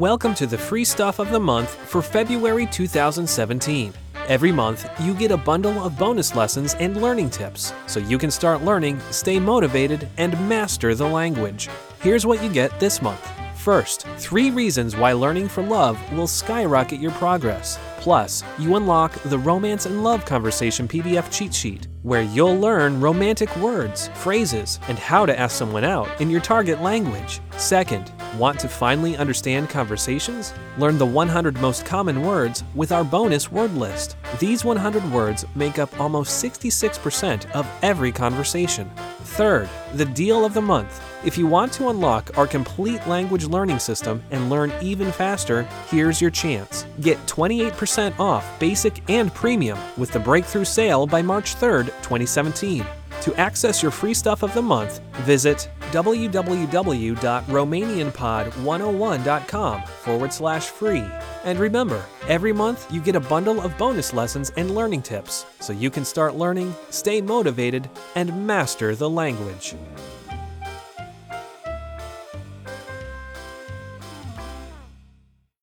Welcome to the free stuff of the month for February 2017. Every month, you get a bundle of bonus lessons and learning tips so you can start learning, stay motivated, and master the language. Here's what you get this month. First, three reasons why learning from love will skyrocket your progress. Plus, you unlock the Romance and Love Conversation PDF cheat sheet, where you'll learn romantic words, phrases, and how to ask someone out in your target language. Second, want to finally understand conversations? Learn the 100 most common words with our bonus word list. These 100 words make up almost 66% of every conversation. Third, the deal of the month. If you want to unlock our complete language learning system and learn even faster, here's your chance. Get 28% off basic and premium with the breakthrough sale by March 3rd, 2017. To access your free stuff of the month, visit www.romanianpod101.com forward slash free. And remember, every month you get a bundle of bonus lessons and learning tips so you can start learning, stay motivated, and master the language.